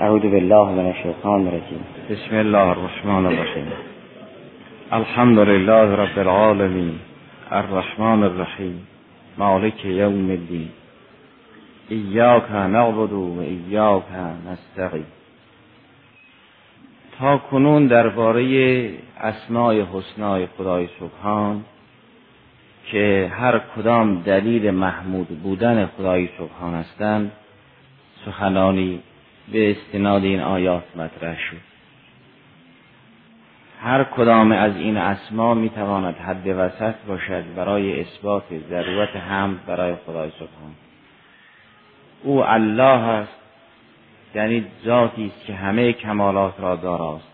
اعوذ بالله من الشیطان الرجیم. بسم الله الرحمن الرحیم. الحمد لله رب العالمین الرحمن الرحیم. مالک یوم الدین. ایاک نعبد و ایاک نستعین. تا کنون درباره اسماء حسنای خدای سبحان که هر کدام دلیل محمود بودن خدای سبحان هستند سخنانی به استناد این آیات مطرح شد. هر کدام از این اسما می تواند حد وسط باشد برای اثبات ضرورت حمد برای خدای سبحان او الله است یعنی ذاتی است که همه کمالات را داراست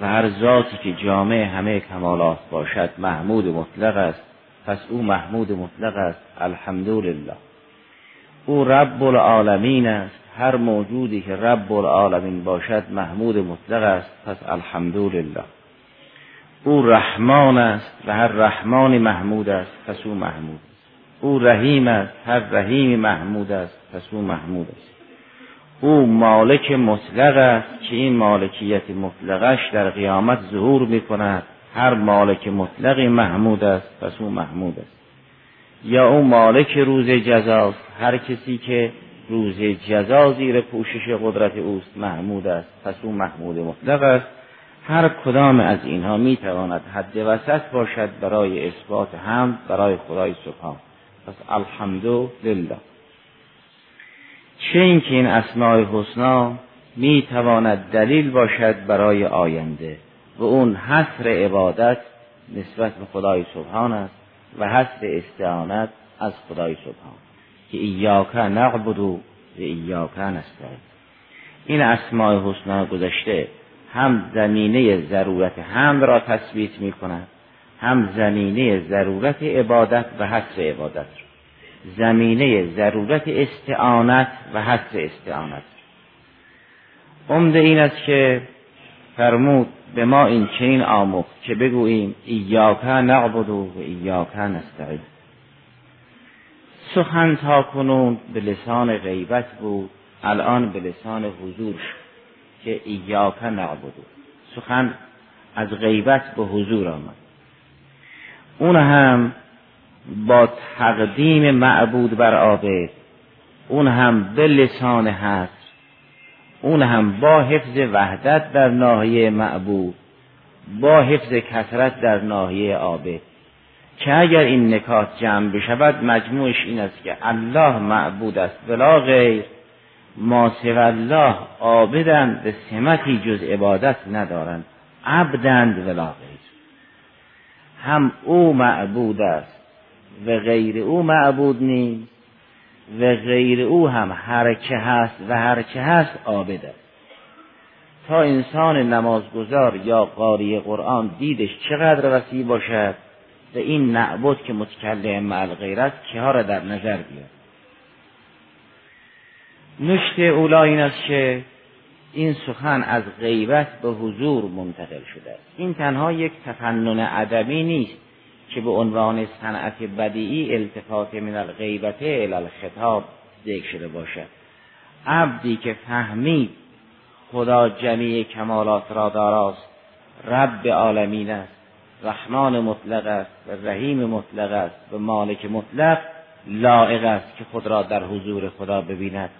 و هر ذاتی که جامع همه کمالات باشد محمود مطلق است. پس او محمود مطلق است الحمدلله. او رب العالمین است. هر موجودی که رب العالمین باشد محمود مطلق است پس الحمدلله. او رحمان است و هر رحمان محمود است پس او محمود است. او رحیم است هر رحیم محمود است پس او محمود است. او مالک مطلق است که این مالکیت مطلقش در قیامت ظهور می کند هر مالک مطلقی محمود است پس او محمود است. یا او مالک روز جزاست هر کسی که روز جزا زیر پوشش قدرت اوست. محمود است. پس او محمود مطلق است. هر کدام از اینها می تواند حد وسط باشد برای اثبات هم برای خدای سبحان. پس الحمدلله. چه اینکه این اسماء حسنا می تواند دلیل باشد برای آینده و اون حصر عبادت نسبت به خدای سبحان است و حصر استعانت از خدای سبحان. که ایاک نعبد و ایاک نستعین. این اسماء حسنا گذشته هم زمینه ضرورت هم را تثبیت می کند هم زمینه ضرورت عبادت و حصر عبادت زمینه ضرورت استعانت و حصر استعانت عمده این است که فرمود به ما این چنین آموخت که بگوییم ایاک نعبد و ایاک نستعین. سخن تا کنون به لسان غیبت بود الان به لسان حضور که ایاک نعبد. سخن از غیبت به حضور آمد. اون هم با تقدیم معبود بر عابد اون هم به لسان هست اون هم با حفظ وحدت در ناحیه معبود با حفظ کثرت در ناحیه عابد. که اگر این نکات جمع بشود مجموعش این است که الله معبود است. بلا غیر ما الله عابدند به سمتی جز عبادت ندارند. عبدند ولا غیر. هم او معبود است و غیر او معبود نیست و غیر او هم هر که هست و هر که هست عابد است. تا انسان نمازگزار یا قاری قرآن دیدش چقدر وسیع باشد؟ و این نعبد که متکلم مع غیر که ها را در نظر بیاد نشته اولا این است که این سخن از غیبت به حضور منتقل شده است. این تنها یک تفنن ادبی نیست که به عنوان صنعت بدیعی التفات من الغیبت الى الخطاب ذکر شده باشد. عبدی که فهمید خدا جمیع کمالات را داراست رب عالمین است. رحمان مطلق است و رحیم مطلق است و مالک مطلق لائق است که خود را در حضور خدا ببیند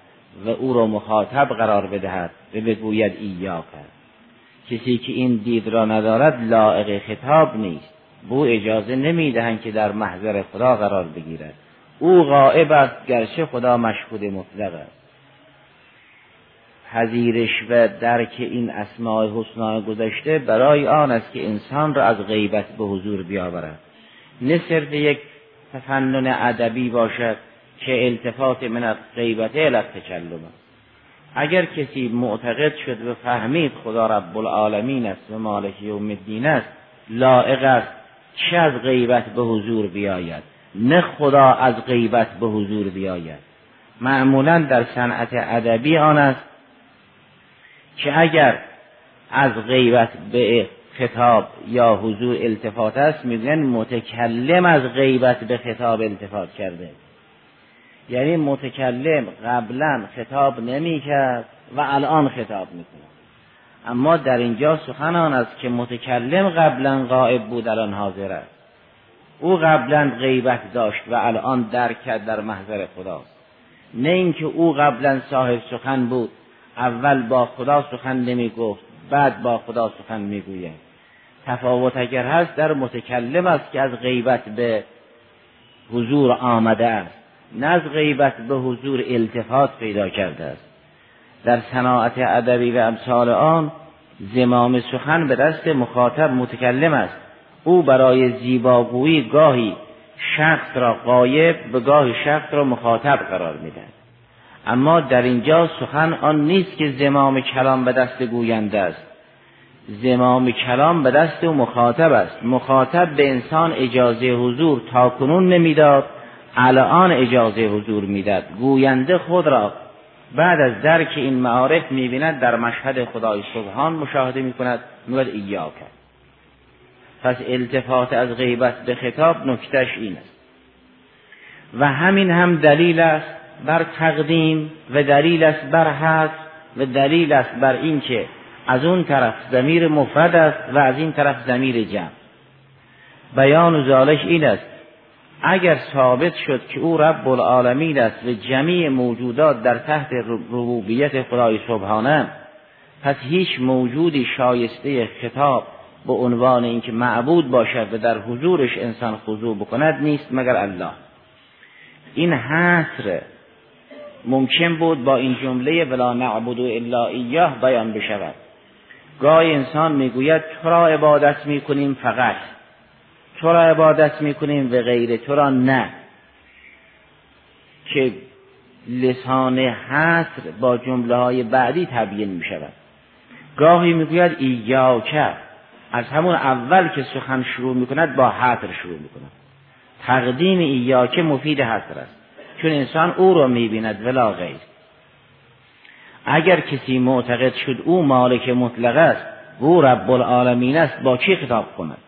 و او را مخاطب قرار بدهد و بگوید ایاک. کسی که این دید را ندارد لائق خطاب نیست. بو اجازه نمی‌دهند که در محضر خدا قرار بگیرد. او غائب است گرچه خدا مشهود مطلق است. پذیرش و درک این اسماع حسنا گذشته برای آن است که انسان را از غیبت به حضور بیاورد. نه صرف یک تفنن ادبی باشد که التفات من غیبت الى تکلم اگر کسی معتقد شد و فهمید خدا رب العالمین است و مالک یوم الدین است لائق است چه از غیبت به حضور بیاید؟ نه خدا از غیبت به حضور بیاید. معمولا در صنعت ادبی آن است که اگر از غیبت به خطاب یا حضور التفات است میگن متکلم از غیبت به خطاب التفات کرده. یعنی متکلم قبلا خطاب نمی کرد و الان خطاب می‌کنه اما در اینجا سخن آن است که متکلم قبلا غائب بود الان حاضر است. او قبلا غیبت داشت و الان درک کرد در محضر خداست. نه اینکه او قبلا صاحب سخن بود. اول با خدا سخن نمی گفت بعد با خدا سخن می‌گوید. تفاوت اگر هست در متکلم است که از غیبت به حضور آمده است. نه از غیبت به حضور التفات پیدا کرده است. در صناعت ادبی و امثال آن زمام سخن به دست مخاطب متکلم است. او برای زیباگویی گاهی شخص را قایب به گاهی شخص را مخاطب قرار می‌دهد. اما در اینجا سخن آن نیست که زمام کلام به دست گوینده است. زمام کلام به دست او مخاطب است. مخاطب به انسان اجازه حضور تا کنون نمی‌داد الان اجازه حضور می‌داد گوینده خود را بعد از درک این معارف می‌بیند در مشهد خدای سبحان مشاهده می‌کند. ایا کرد پس التفات از غیبت به خطاب نکتش این است. و همین هم دلیل است بر تقدیم و دلیل است بر حذف و دلیل است بر اینکه از اون طرف زمیر مفرد است و از این طرف زمیر جمع. بیان و زالش این است اگر ثابت شد که او رب العالمین است و جمیع موجودات در تحت ربوبیت خدای سبحانه پس هیچ موجودی شایسته خطاب به عنوان اینکه معبود باشد و در حضورش انسان خضوع بکند نیست مگر الله. این حصر ممکن بود با این جمله ولا نعبد الا ایاه بیان بشود. گاهی انسان می‌گوید تو را عبادت می‌کنیم فقط. تو را عبادت می‌کنیم و غیر تو را نه. که لسان حصر با جمله های بعدی تبیین می شود گاهی می‌گوید ایاکه از همون اول که سخن شروع می کند با حصر شروع می کند تقدیم ایاکه مفید حصر است. چون انسان او را می بیند ولا غیر. اگر کسی معتقد شد او مالک مطلق است او رب العالمین است با کی خطاب کند؟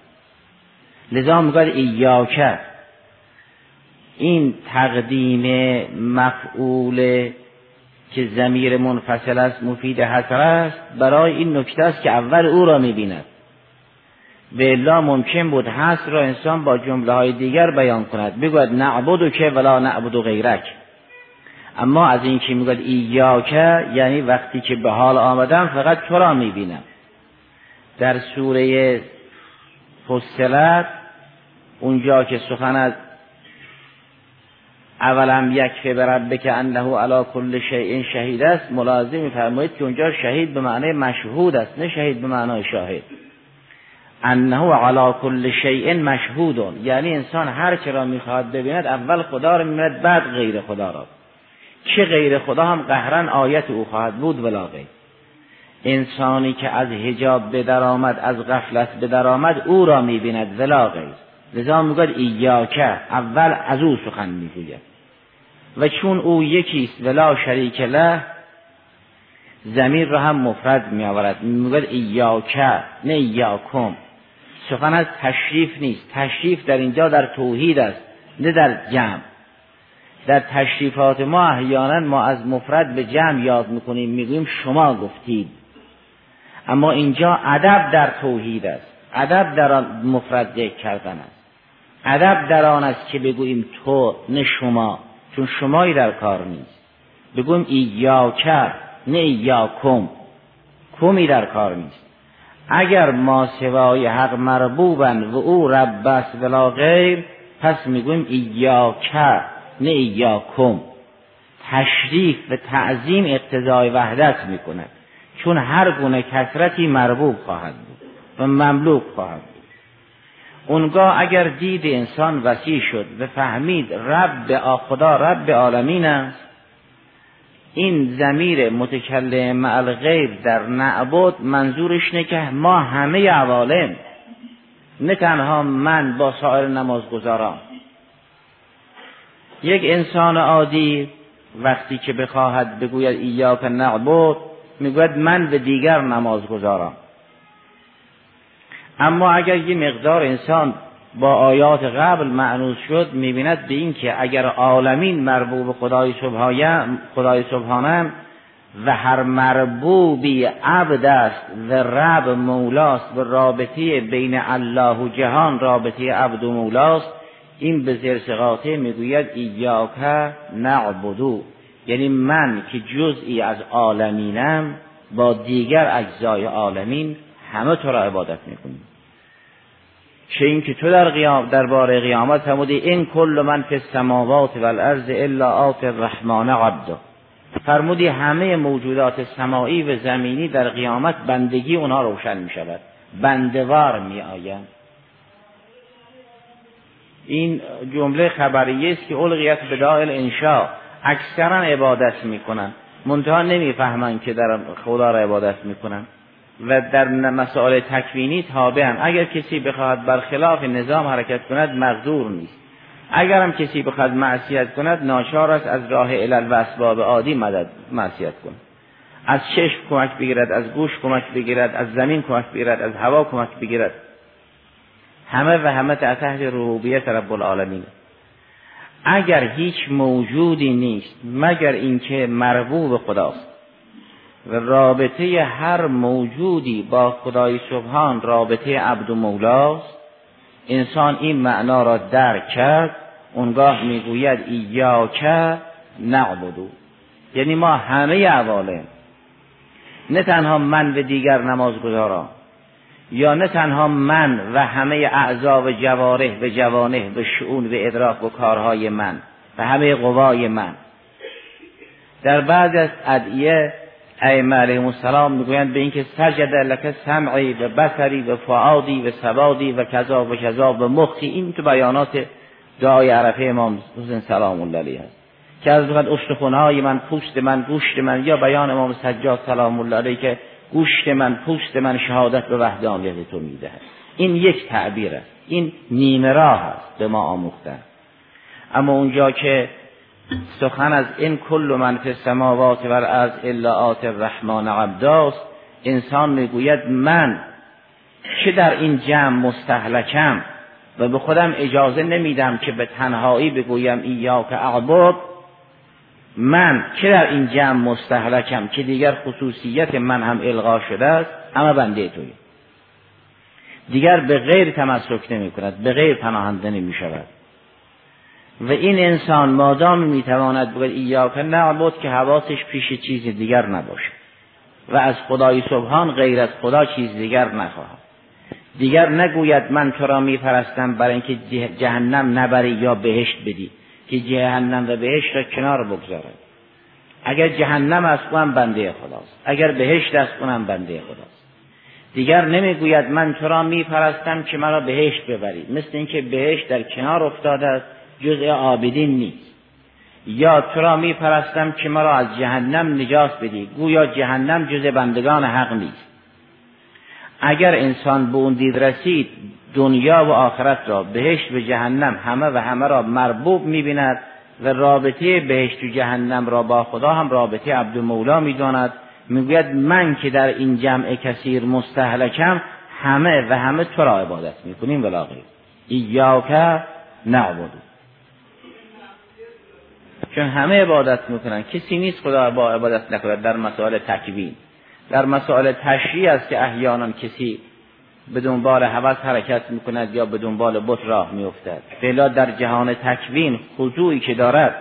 لذا می‌گوید ایاکه این تقدیم مفعول که زمیر منفصل است مفید حسر است برای این نکته است که اول او را می‌بیند. و الا ممکن بود حسر را انسان با جمله های دیگر بیان کند. بگوید نعبدو که ولا نعبدو غیرک. اما از این که می‌گوید ایاکه یعنی وقتی که به حال آمدم فقط تو را می‌بینم. در سوره فصلت اونجا که سخن از اولم یک به که انه علا کل شیء شهید است ملاحظه میفرمایید که اونجا شهید به معنی مشهود است نه شهید به معنای شاهد. انه علا کل شیء مشهود. یعنی انسان هر چه را می‌خواهد ببیند اول خدا را می‌بیند بعد غیر خدا را. چه غیر خدا هم قهرن آیت او خواهد بود ولا انسانی که از حجاب به آمد از غفلت به آمد او را می‌بیند ولا غیر. لذا می‌گوید ایاکه اول از او سخن می‌گوید. و چون او یکیست ولا شریک له زمیر را هم مفرد می آورد می‌گوید ایاکه نه ایاکم. سخن از تشریف نیست. تشریف در اینجا در توحید است نه در جمع. در تشریفات ما احیانا ما از مفرد به جمع یاد می‌کنیم می‌گوییم شما گفتید. اما اینجا ادب در توحید است. ادب در آن مفرد ذکر کردن است. ادب در آن است که بگوییم تو نه شما چون شمایی در کار نیست. بگوییم ایاکه نه ایاکم کمی در کار نیست. اگر ما سوای حق مربوبن و او رب است ولا غیر پس می‌گویم ایاکه نه ایاکم. تشریف و تعظیم اقتضای وحدت می‌کند چون هر گونه کسرتی مربوب خواهد بود و مملوک خواهد بود. اونگاه اگر دید انسان وسیع شد و فهمید رب خدا رب عالمین است این زمیر متکلم مع الغیر در نعبد منظورش نه که ما همه عوالم نه تنها من با سایر نمازگزاران. یک انسان عادی وقتی که بخواهد بگوید ایاک نعبد می‌گوید من به دیگر نماز گذارم اما اگر یه مقدار انسان با آیات قبل معنوس شد می‌بیند به این که اگر عالمین مربوب خدای سبحانه خدای سبحانه و هر مربوبی عبد است و رب مولاست و رابطه بین الله و جهان رابطه عبد و مولاست این به زرسقاطه می‌گوید ایاک نعبدو یعنی من که جزئی از عالمینم با دیگر اجزای عالمین همه تو را عبادت می‌کنیم. چه اینکه تو در قیام درباره قیامت فرمودی این کل من فی السماوات و الارض الا آت الرحمن عبد. فرمودی همه موجودات سمایی و زمینی در قیامت بندگی اونها روشن می شود. بندوار می آیند. این جمله خبریه است که القیت به دائل انشا اکثرا عبادت می‌کنن منتها نمی‌فهمن که در خدا را عبادت می‌کنن و در مسائل تکوینی تابعن اگر کسی بخواهد برخلاف نظام حرکت کند مقدور نیست. اگر هم کسی بخواهد معصیت کند ناچار است از راه علل و اسباب عادی مدد معصیت کند. از چشم کمک بگیرد از گوش کمک بگیرد از زمین کمک بگیرد از هوا کمک بگیرد. همه و همه تحت ربوبیت رب العالمین. اگر هیچ موجودی نیست مگر اینکه مربوب خداست. و رابطه هر موجودی با خدای سبحان رابطه عبد و مولاست. انسان این معنا را درک کرد اونگاه می‌گوید ایاک نعبدو. یعنی ما همه عوالم نه تنها من و دیگر نمازگزاران یا نه تنها من و همه اعضا و جواره و جوانه و شعون و ادراک و کارهای من و همه قوای من. در بعض از ادعیه ائمه علیهم السلام می‌گویند به اینکه سجد لک سمعی و بصری و فعادی و سوادی و کذا و کذا و مخی این تو بیانات دعای عرفه امام حسین سلام الله علیه. است که از بخواد های من پوست من گوشت من یا بیان امام سجاد سلام الله علیه که گوشت من پوست من شهادت به وحدانیت تو می‌دهد. این یک تعبیر است. این نیمه راه است به ما آموختن. اما اونجا که سخن از این کل من فی السماوات و از الا آت الرحمن عبداست. انسان می‌گوید من که در این جمع مستحلکم و به خودم اجازه نمیدم که به تنهایی بگویم ایاک اعبد من که در این جمع مستحلکم که دیگر خصوصیت من هم الغا شده است اما بنده توی دیگر به غیر تمسک نمی کند به غیر پناهنده نمی شود و این انسان مادام می‌تواند بگوید ایاک نعبد که حواسش پیش چیز دیگر نباشه و از خدای سبحان غیر از خدا چیز دیگر نخواهد. دیگر نگوید من تو را میپرستم برای اینکه جهنم نبری یا بهشت بدی که جهنم و بهشت را کنار بگذارد. اگر جهنم است اونم بنده خداست. اگر بهشت است اونم بنده خداست. دیگر نمی‌گوید من تو را میپرستم که مرا بهشت ببری. مثل اینکه بهشت در کنار افتاده است. جزء عابدین نیست. یا تو را میپرستم که مرا از جهنم نجات بدی. گویا جهنم جزء بندگان حق نیست. اگر انسان به اون دید رسید دنیا و آخرت را بهشت و جهنم همه و همه را مربوب می‌بیند و رابطه بهشت و جهنم را با خدا هم رابطه عبد مولا می‌داند. می‌گوید من که در این جمع کثیر مستحلکم همه و همه تو را عبادت می‌کنیم ولا غیر. ایاک نعبدو چون همه عبادت می‌کنن. کسی نیست خدا با عبادت نکند. در مسائل تکوین. در مسائل تشریع است که احیانا کسی به دنبال هوس حرکت می‌کند یا به دنبال بت راه میافتد. فعلا در جهان تکوین خضوعی که دارد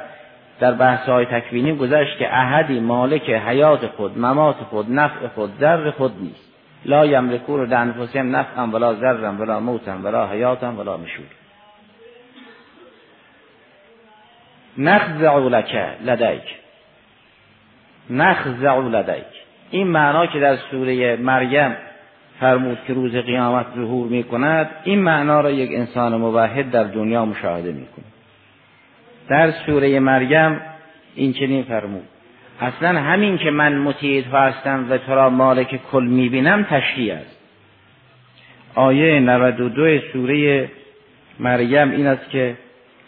در بحث های تکوینی گذشت که احدی مالک حیات خود ممات خود نفع خود ذر خود نیست. لا یملکون لانفسهم نفعا ولا ذرا ولا موتا ولا حیاتا ولا نشور نخزع لک لدیک. نخزع لدیک. این معنا که در سوره مریم فرمود که روز قیامت ظهور می کند این معنا را یک انسان موحد در دنیا مشاهده می کند در سوره مریم این چنین فرمود. اصلا همین که من مطیع تو هستم و تو را مالک کل می‌بینم تشریع است. آیه 92 سوره مریم این است که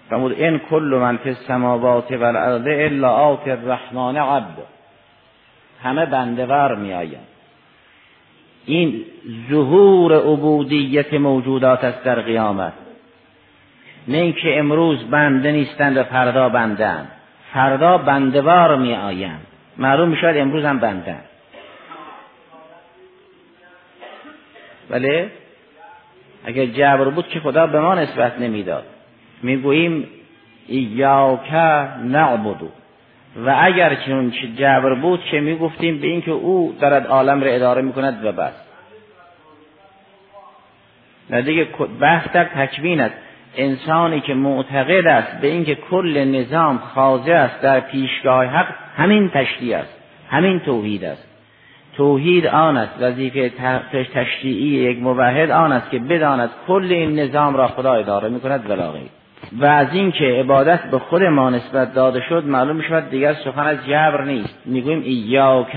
فرمود این کل من فی السماوات و الارض الا آت الرحمن عبد. همه بندور می آیند این ظهور عبودیت موجودات است در قیامت. نه اینکه امروز بنده نیستند و فردا بندند فردا بندوار می آیند معلوم می‌شود امروز هم بنده ولی اگر جبر بود که خدا به ما نسبت نمی‌داد. می‌گوییم ایاک نعبدو. و اگر چون جبر بود که می‌گفتیم به اینکه او دارد عالم را اداره می‌کند و بس. نه دیگه بحث در تکوین است. انسانی که معتقد است به اینکه کل نظام خاضع است در پیشگاه حق همین تشریع است همین توحید است. توحید آن است وظیفه تشریعی یک موحد آن است که بداند کل این نظام را خدا اداره می‌کند ولاغی و از اینکه عبادت به خود ما نسبت داده شد معلوم می شود دیگر سخن از جبر نیست. می‌گوییم ایاک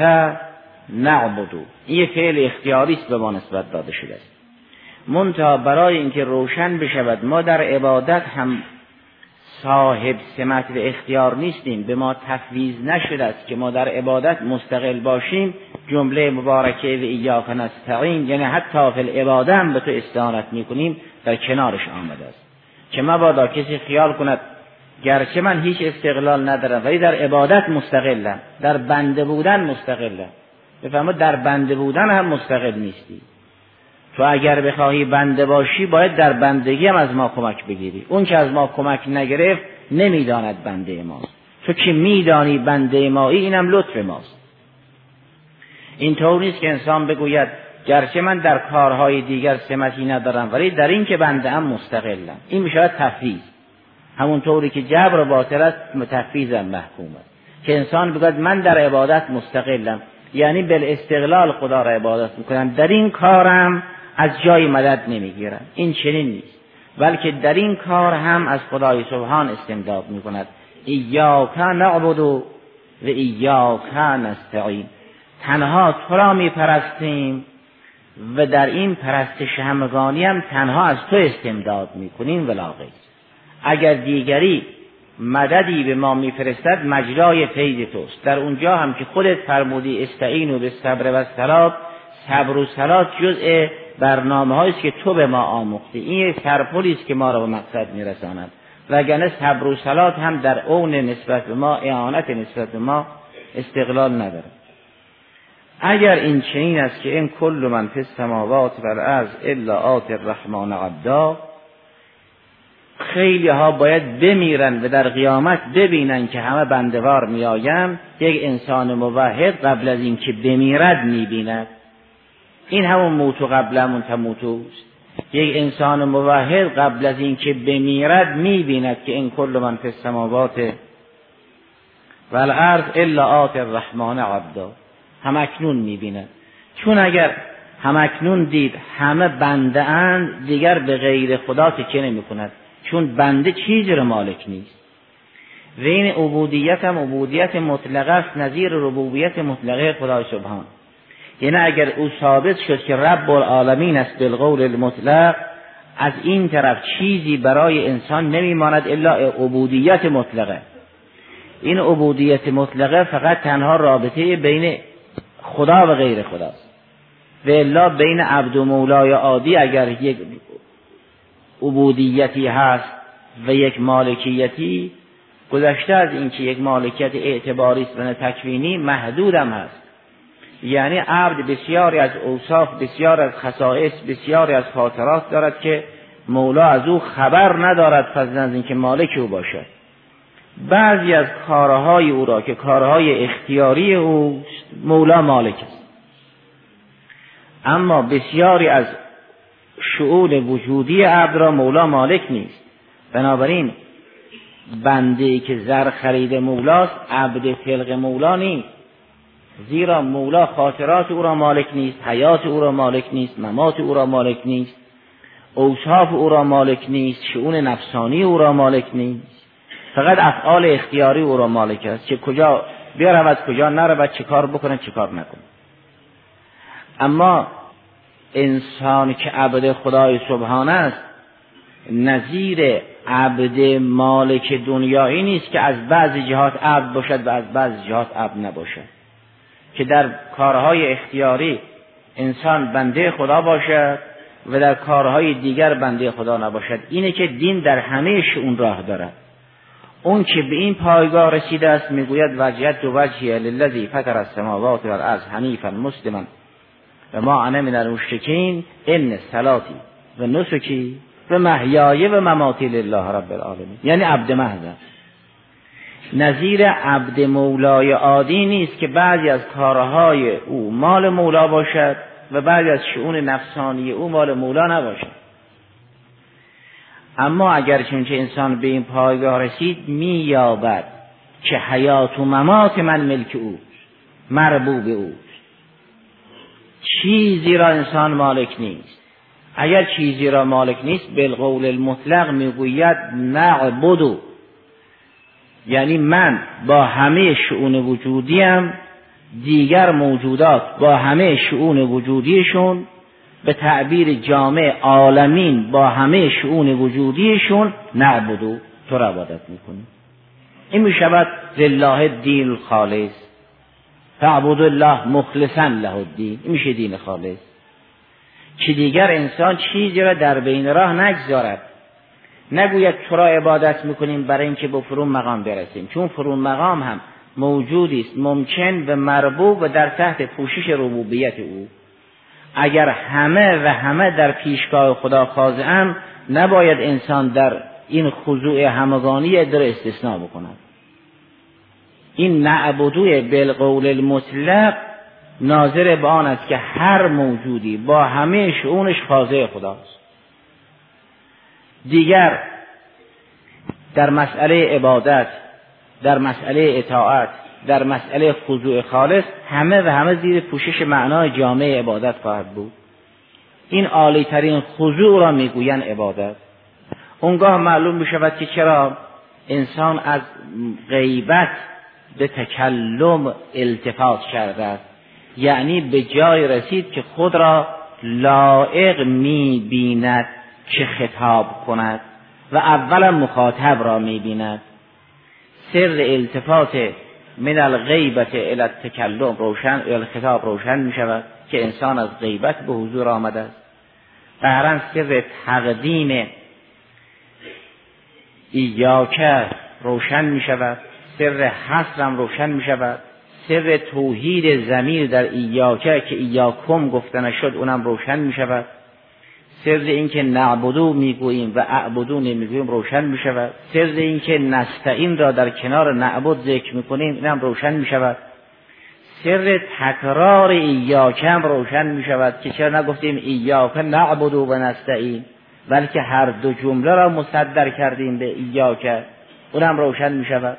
نعبدو این فعل اختیاری است به ما نسبت داده شده است. منتها برای اینکه روشن بشود ما در عبادت هم صاحب سمت و اختیار نیستیم. به ما تفویض نشده است که ما در عبادت مستقل باشیم. جمله مبارکه و ایاک نستعین یعنی حتی فی العباده هم به تو استعانت می‌کنیم در کنارش آمده است. که مبادا کسی خیال کند گرچه من هیچ استقلال ندارم ولی در عبادت مستقلم در بنده بودن مستقلم. بفهمد در بنده بودن هم مستقل نیستی. تو اگر بخواهی بنده باشی باید در بندگی هم از ما کمک بگیری. اون که از ما کمک نگرفت نمی‌داند بنده ماست تو که میدانی بنده مایی اینم لطف ماست. اینطور نیست که انسان بگوید گرچه من در کارهای دیگر سمتی ندارم ولی در این که بنده هم مستقلم. این می‌شود تفویض همونطوری که جبر باطل است تفویض محکوم است. که انسان بگوید من در عبادت مستقلم یعنی بل استقلال خدا را عبادت می‌کنم. در این کارم از جای مدد نمی‌گیرم. این چنین نیست. بلکه در این کار هم از خدای سبحان استمداد می‌کند. ایاک نعبد و ایاک نستعین. تنها تو را میپرستیم و در این پرستش همگانی هم تنها از تو استمداد می‌کنیم ولا اگر دیگری مددی به ما میفرستد مجرای فیض توست. در اونجا هم که خودت فرمودی استعین و به صبر و سلات صبر و سلات جزء برنامه است که تو به ما آموختی. این سرپلی است که ما را به مقصد میرساند. وگرنه صبر و سلات هم در اون نسبت به ما اعانت نسبت به ما استقلال نداره اگر این چنین است که این کل من فی السماوات و الارض الا آت الرحمن عبدا خیلی ها باید بمیرن و در قیامت ببینن که همه بندوار میآیم یک انسان موحد قبل از اینکه بمیرد می‌بیند. این همون موتو قبل همون تموتوست یک انسان موحد قبل از اینکه بمیرد می‌بیند که این کل من فی السماوات و الارض الا آت الرحمن عبدا. همکنون می‌بیند چون اگر همکنون دید همه بنده اند دیگر به غیر خدا تکیه نمی کند چون بنده چیزی رو مالک نیست. و این عبودیت هم عبودیت مطلقه است نظیر ربوبیت مطلقه خدای سبحان. یعنی اگر او ثابت شد که رب العالمین است بالقول المطلق از این طرف چیزی برای انسان نمیماند الا عبودیت مطلقه. این عبودیت مطلقه فقط تنها رابطه بین خدا و غیر خداست و الا بین عبد و مولای عادی اگر یک عبودیتی هست و یک مالکیتی گذشته از اینکه یک مالکیت اعتباری است و تکوینی محدودم هست. یعنی عبد بسیاری از اوصاف بسیار از خصائص بسیاری از خاطرات دارد که مولا از او خبر ندارد فضلا از اینکه مالک او باشد. بعضی از کارهای او را که کارهای اختیاری او مولا مالک است. اما بسیاری از شعول وجودی عبد را مولا مالک نیست. بنابراین بنده که زر خرید مولاست عبد فلق مولا نیست. زیرا مولا خاطرات او را مالک نیست حیات او را مالک نیست ممات او را مالک نیست اوصاف او را مالک نیست شعون نفسانی او را مالک نیست. فقط افعال اختیاری او را مالک است. که کجا برود کجا نرود چه کار بکنه چه کار نکنه. اما انسان که عبد خدای سبحان است نظیر عبد مالک دنیایی نیست که از بعضی جهات عبد باشد و از بعضی جهات عبد نباشد. که در کارهای اختیاری انسان بنده خدا باشد و در کارهای دیگر بنده خدا نباشد. اینه که دین در همه اون راه دارد. اون که به این پایگاه رسیده است می‌گوید وجهت دو وجهی للذی فطر السماوات والارض حنیفا مسلما. و ما انا من المشرکین ان صلاتی. و نسکی و محیای و مماتی لله رب العالمین. یعنی عبد محض. نظیر عبد مولای عادی نیست که بعضی از کارهای او مال مولا باشد و بعضی از شعون نفسانی او مال مولا نباشد. اما اگر چونچه انسان به این پایگاه رسید مییابد که حیات و ممات من ملک او مربوب او. چیزی را انسان مالک نیست. اگر چیزی را مالک نیست بالقول المطلق می‌گوید نعبدو یعنی من با همه شعون وجودیم دیگر موجودات با همه شعون وجودیشون به تعبیر جامع عالمین با همه شعون وجودیشون نعبدو تو را عبادت می‌کنیم این می‌شود لله دین الخالص. فعبد الله مخلصا له الدین. این میشه دین خالص. که دیگر انسان چیزی را در بین راه نگذارد. نگوید تو را عبادت می‌کنیم برای اینکه به فرون مقام برسیم. چون فرون مقام هم موجودی است ممکن و مربوب و در تحت پوشش ربوبیت او. اگر همه و همه در پیشگاه خدا خاضعن نباید انسان در این خضوع همگانی در استثناء بکند. این نعبدوی بالقول المطلق ناظر به آن است که هر موجودی با همه شعونش خاضع خداست. دیگر در مسئله عبادت در مسئله اطاعت در مسئله خضوع خالص همه و همه زیر پوشش معنای جامعه عبادت خواهد بود. این عالی ترین خضوع را می‌گویند عبادت. اونگاه معلوم می شود که چرا انسان از غیبت به تکلم التفات کرده است. یعنی به جای رسید که خود را لائق می بیند که خطاب کند و اولا مخاطب را می بیند سر التفات من الغیبت الى التکلم روشن الخطاب روشن می شود که انسان از غیبت به حضور آمده است. قهرن سر تقدیم ایاکه روشن می شود سر حسرم روشن می شود سر توحید زمیر در ایاکه که ایاکم گفته نشد اونم روشن می شود. سر اینکه نعبدو می‌گوییم و اعبدو نمی‌گوییم روشن می شود سر اینکه نستعین را در کنار نعبد ذکر می‌کنیم اینم روشن می شود سر تکرار ایاکم روشن می شود که چرا نگفتیم ایاک نعبدو و نستعین؟ بلکه هر دو جمله را مصدر کردیم به ایاک. اونم روشن می شود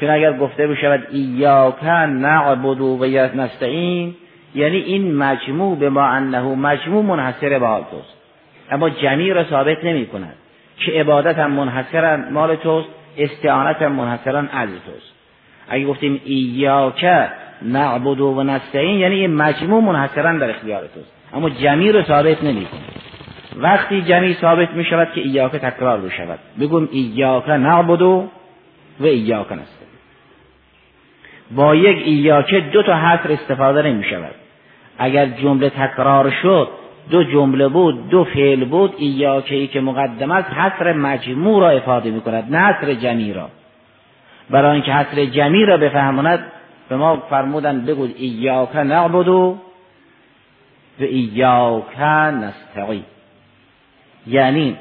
چون اگر گفته بشود ایاک نعبدو و نستعین یعنی این مجموع به ما انه مجموع منحصر به حال توست. اما جمیع را ثابت نمی کند که عبادت هم منحصرا مال توست استعانت هم منحصرا از توست. اگه گفتیم ایاک نعبد و نستعین یعنی این مجموع منحصرا در اختیار توست. اما جمیع را ثابت نمی کند وقتی جمیع ثابت می شود که ایاک تکرار بشود. بگویم ایاک نعبد و ایاک نستعین. با یک ایاک دو تا حصر استفاده نمی شود اگر جمله تکرار شد دو جمله بود دو فعل بود ایاکه ای که مقدم است حصر مجموع را افاده می کند نه حصر جمعی را. برای اینکه حصر جمعی را بفهماند به ما فرمودن بگو ایاک نعبد و ایاک نستعین. یعنی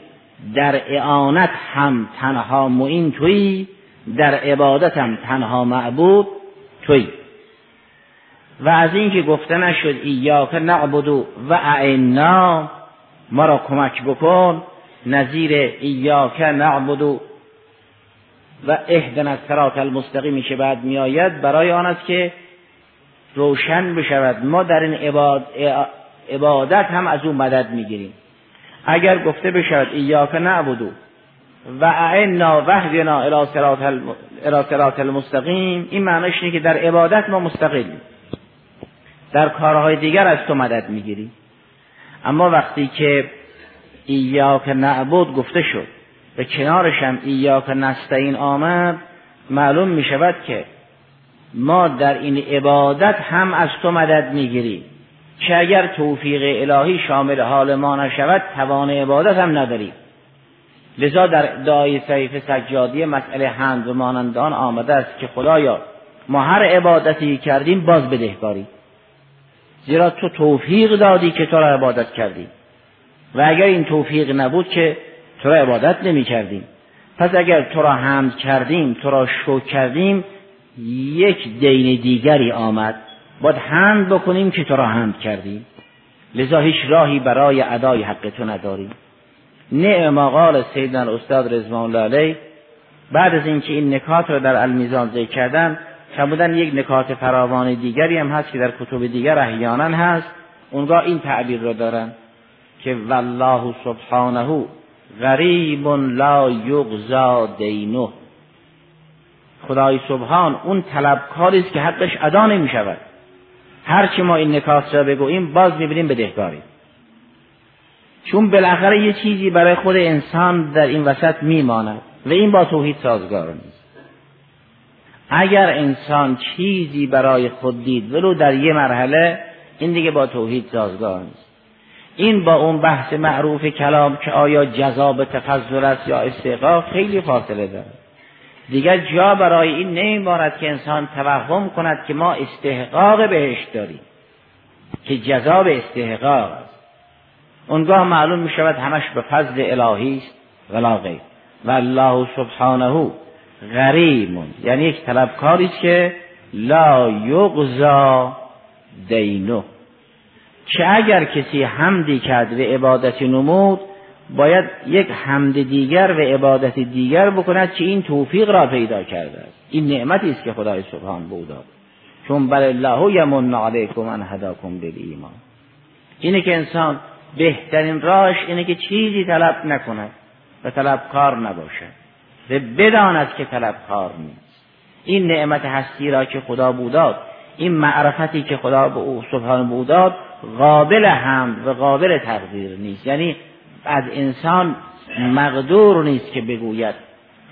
در اعانت هم تنها معین توی در عبادت هم تنها معبود توی و از اینکه گفته نشد ایاک نعبدو و اعنا ما را کمک بکن. نظیر ایاک نعبدو و اهدن از سرات المستقیمی که بعد میآید برای آن است که روشن بشود. ما در این عبادت هم از او مدد می‌گیریم. اگر گفته بشود ایاک نعبدو و اعنا وحدنا الى صراط المستقیم این معنیش اینه که در عبادت ما مستقلیم. در کارهای دیگر از تو مدد می‌گیری اما وقتی که ایاک نعبد گفته شد به کنارش هم ایاک نستعین آمد معلوم می شود که ما در این عبادت هم از تو مدد می‌گیریم. که اگر توفیق الهی شامل حال ما نشود توان عبادت هم نداریم. لذا در دعای سیف سجادی مسئله هند و مانندان آمده است که خدایا ما هر عبادتی کردیم باز بدهکاری زیرا تو توفیق دادی که تو را عبادت کردیم. و اگر این توفیق نبود که تو را عبادت نمی کردیم پس اگر تو را حمد کردیم تو را شکر کردیم یک دین دیگری آمد. باید حمد بکنیم که تو را حمد کردیم. لذا هیچ راهی برای ادای حق تو نداریم. نعم قال سیدنا استاد رضوان الله بعد از اینکه این نکات را در المیزان ذکر کردن فرمودن یک نکات فراوان دیگری هم هست که در کتب دیگر احیانا هست. اونگاه این تعبیر را دارن که والله سبحانه غریب لا یغزا دینه. خدای سبحان اون طلبکاری است که حقش ادا نمی شود هرچی ما این نکات را بگوییم باز می‌بینیم بدهکاری. چون بالاخره یه چیزی برای خود انسان در این وسط میماند و این با توحید سازگار نیست. اگر انسان چیزی برای خود دید ولو در یه مرحله این دیگه با توحید سازگار نیست. این با اون بحث معروف کلام که آیا جذاب تفضل است یا استحقاق خیلی فاصله دارد دیگر جا برای این نمیماند که انسان توهم کند که ما استحقاق بهش داریم که جذاب استحقاق است. اونگاه معلوم می شود همش به فضل الهی است ولا غیر. و الله سبحانه غریمون. یعنی یک طلبکاری که لا یغزا دینو که اگر کسی حمدی کرد و عبادتی نمود باید یک حمد دیگر و عبادت دیگر بکند که این توفیق را پیدا کرده است. این نعمتی است که خدای سبحان به چون بل الله یمن علیکم ان هداکم ایمان اینه که انسان بهترین راش اینه که چیزی طلب نکند و طلبکار نباشد. بداند که طلبکار نیست. این نعمت هستی را که خدا بوداد این معرفتی که خدا به او سبحان بوداد قابل حمد و قابل تقدیر نیست. یعنی از انسان مقدور نیست که بگوید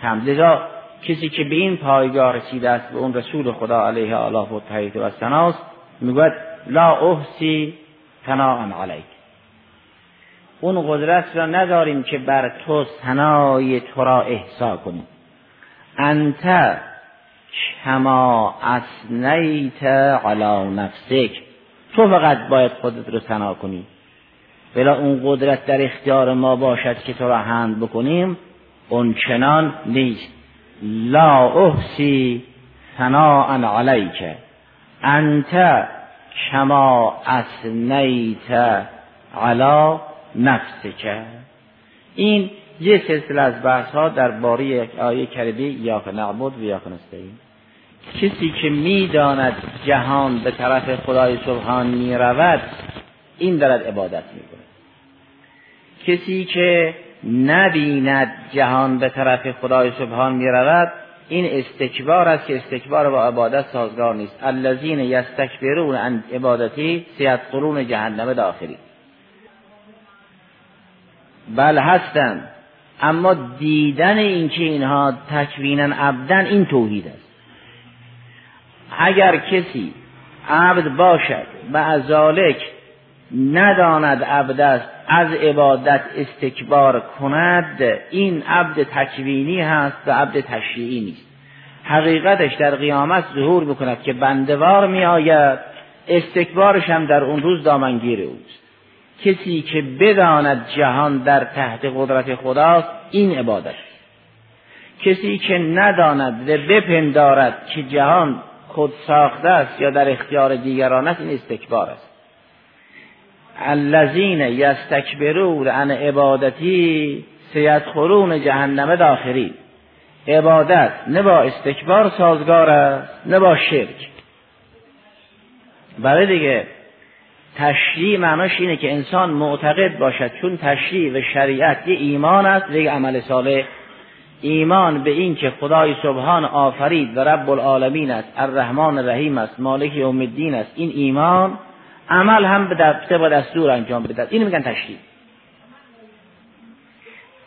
حمد لذا کسی که به این پایگاه رسیده است به اون رسول خدا علیه الله و تحیید و سناست می‌گوید لا احسی ثناء علیک. اون قدرت را نداریم که بر تو ثنای تو را احسا کنیم. انت کما اسنیت علی نفسک. تو فقط باید خودت رو ثنا کنی. بلا اون قدرت در اختیار ما باشد که تو را هند بکنیم اون چنان نیست. لا احسی ثناء علیک. انت کما اسنیت علی نفسک این یه سلسله از بحث ها در باری آیه کریمی یا نعبد و یا نستعین. کسی که می‌داند جهان به طرف خدای سبحان می رود این دارد عبادت می کسی که نبیند جهان به طرف خدای سبحان می رود این استکبار است که استکبار با عبادت سازگار نیست. الذین یستکبرون عن عبادتی سیت قرون جهنم داخلی. بل هستند اما دیدن اینکه اینها تکوینن عبدن این توحید است. اگر کسی عبد باشد و از نداند عبد است از عبادت استکبار کند این عبد تکوینی هست و عبد تشریعی نیست. حقیقتش در قیامت ظهور بکند که بندوار می آید استکبارش هم در اون روز دامنگیر اوست. کسی که بداند جهان در تحت قدرت خداست این عبادت. کسی که نداند و بپندارد که جهان خود ساخته است یا در اختیار دیگران است این استکبار است. الذین یستکبرون عن عبادتی سیدخلون جهنم داخلی عبادت نه با استکبار سازگار است نه با شرک. برای دیگه تشریع معناش اینه که انسان معتقد باشد چون تشریع و شریعت یه ایمان است و یک عمل صالح. ایمان به این که خدای سبحان آفرید و رب العالمین است الرحمن الرحیم است مالک یوم الدین است. این ایمان عمل هم به طبق دستور انجام بدهد اینو میگن تشریع.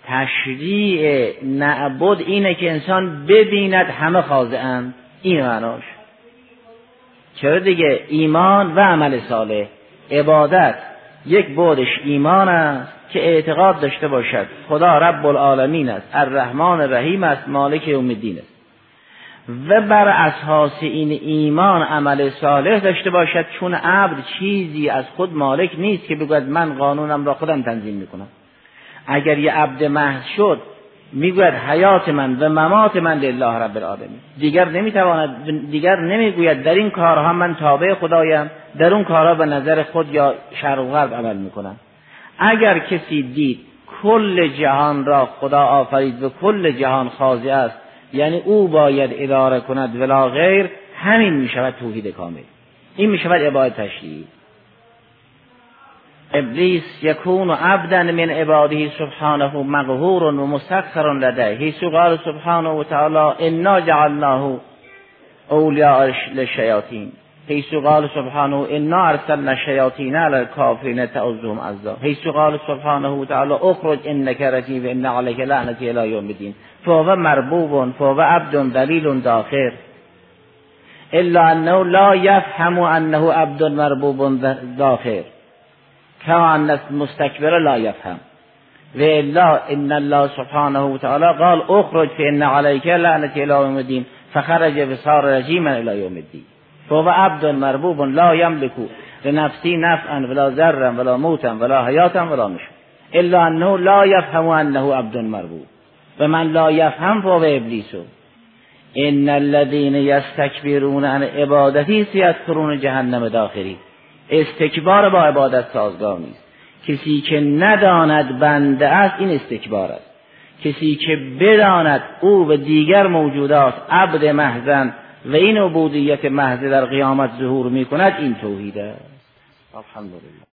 تشریع نعبد اینه که انسان ببیند همه خاضعند این معناش. چرا دیگه؟ ایمان و عمل صالح. عبادت یک بودش ایمان است که اعتقاد داشته باشد. خدا رب العالمین است الرحمن الرحیم است مالک یوم الدین است. و بر اساس این ایمان عمل صالح داشته باشد چون عبد چیزی از خود مالک نیست که بگوید من قانونم را خودم تنظیم می‌کنم. اگر یه عبد محض شد می‌گوید حیات من و ممات من لله رب العالمین. دیگر نمی‌تواند دیگر نمی‌گوید در این کارها من تابع خدایم. در اون کارها به نظر خود یا شرق و غرب عمل می‌کنم اگر کسی دید کل جهان را خدا آفرید و کل جهان خاضع است یعنی او باید اداره کند ولا غیر همین می شود توحید کامل. این می شود عبادت ابلیس یکون عبدا من عباده سبحانه مقهور و مستكثر لده حیث قال سبحانه و تعالی انا جعلناه اولیاء للشیاطین حيث قال سبحانه انا ارسلنا الشياطين على الكافرين تعزهم عزا. حيث قال سبحانه وتعالى اخرج انك رجيم ان عليك لعنتي الى يوم الدين فهو مربوب فهو عبد دلیل داخر الا انه لا يفهم انه عبد مربوب داخر كما ان المستكبر لا يفهم والا ان الله سبحانه وتعالى قال اخرج فان عليك لعنتي الى يوم الدين فخرج بصار رجيما الى يوم الدين فهو عبد مربوب لا يملك لنفسه نفعا ولا ذرا ولا موتا ولا حیاتا ولا نشور الا انه لا يفهم انه عبد مربوب. و من لا یفهم فهو ابلیسو ان الذين يستكبرون عن عبادتی سيدخلون جهنم داخلی. استکبار با عبادت سازگار نیست. کسی که نداند بنده است این استکبار است. کسی که بداند او و دیگر موجودات عبد محزن و این عبودیت محض در قیامت ظهور می کند این توحید است. الحمدلله.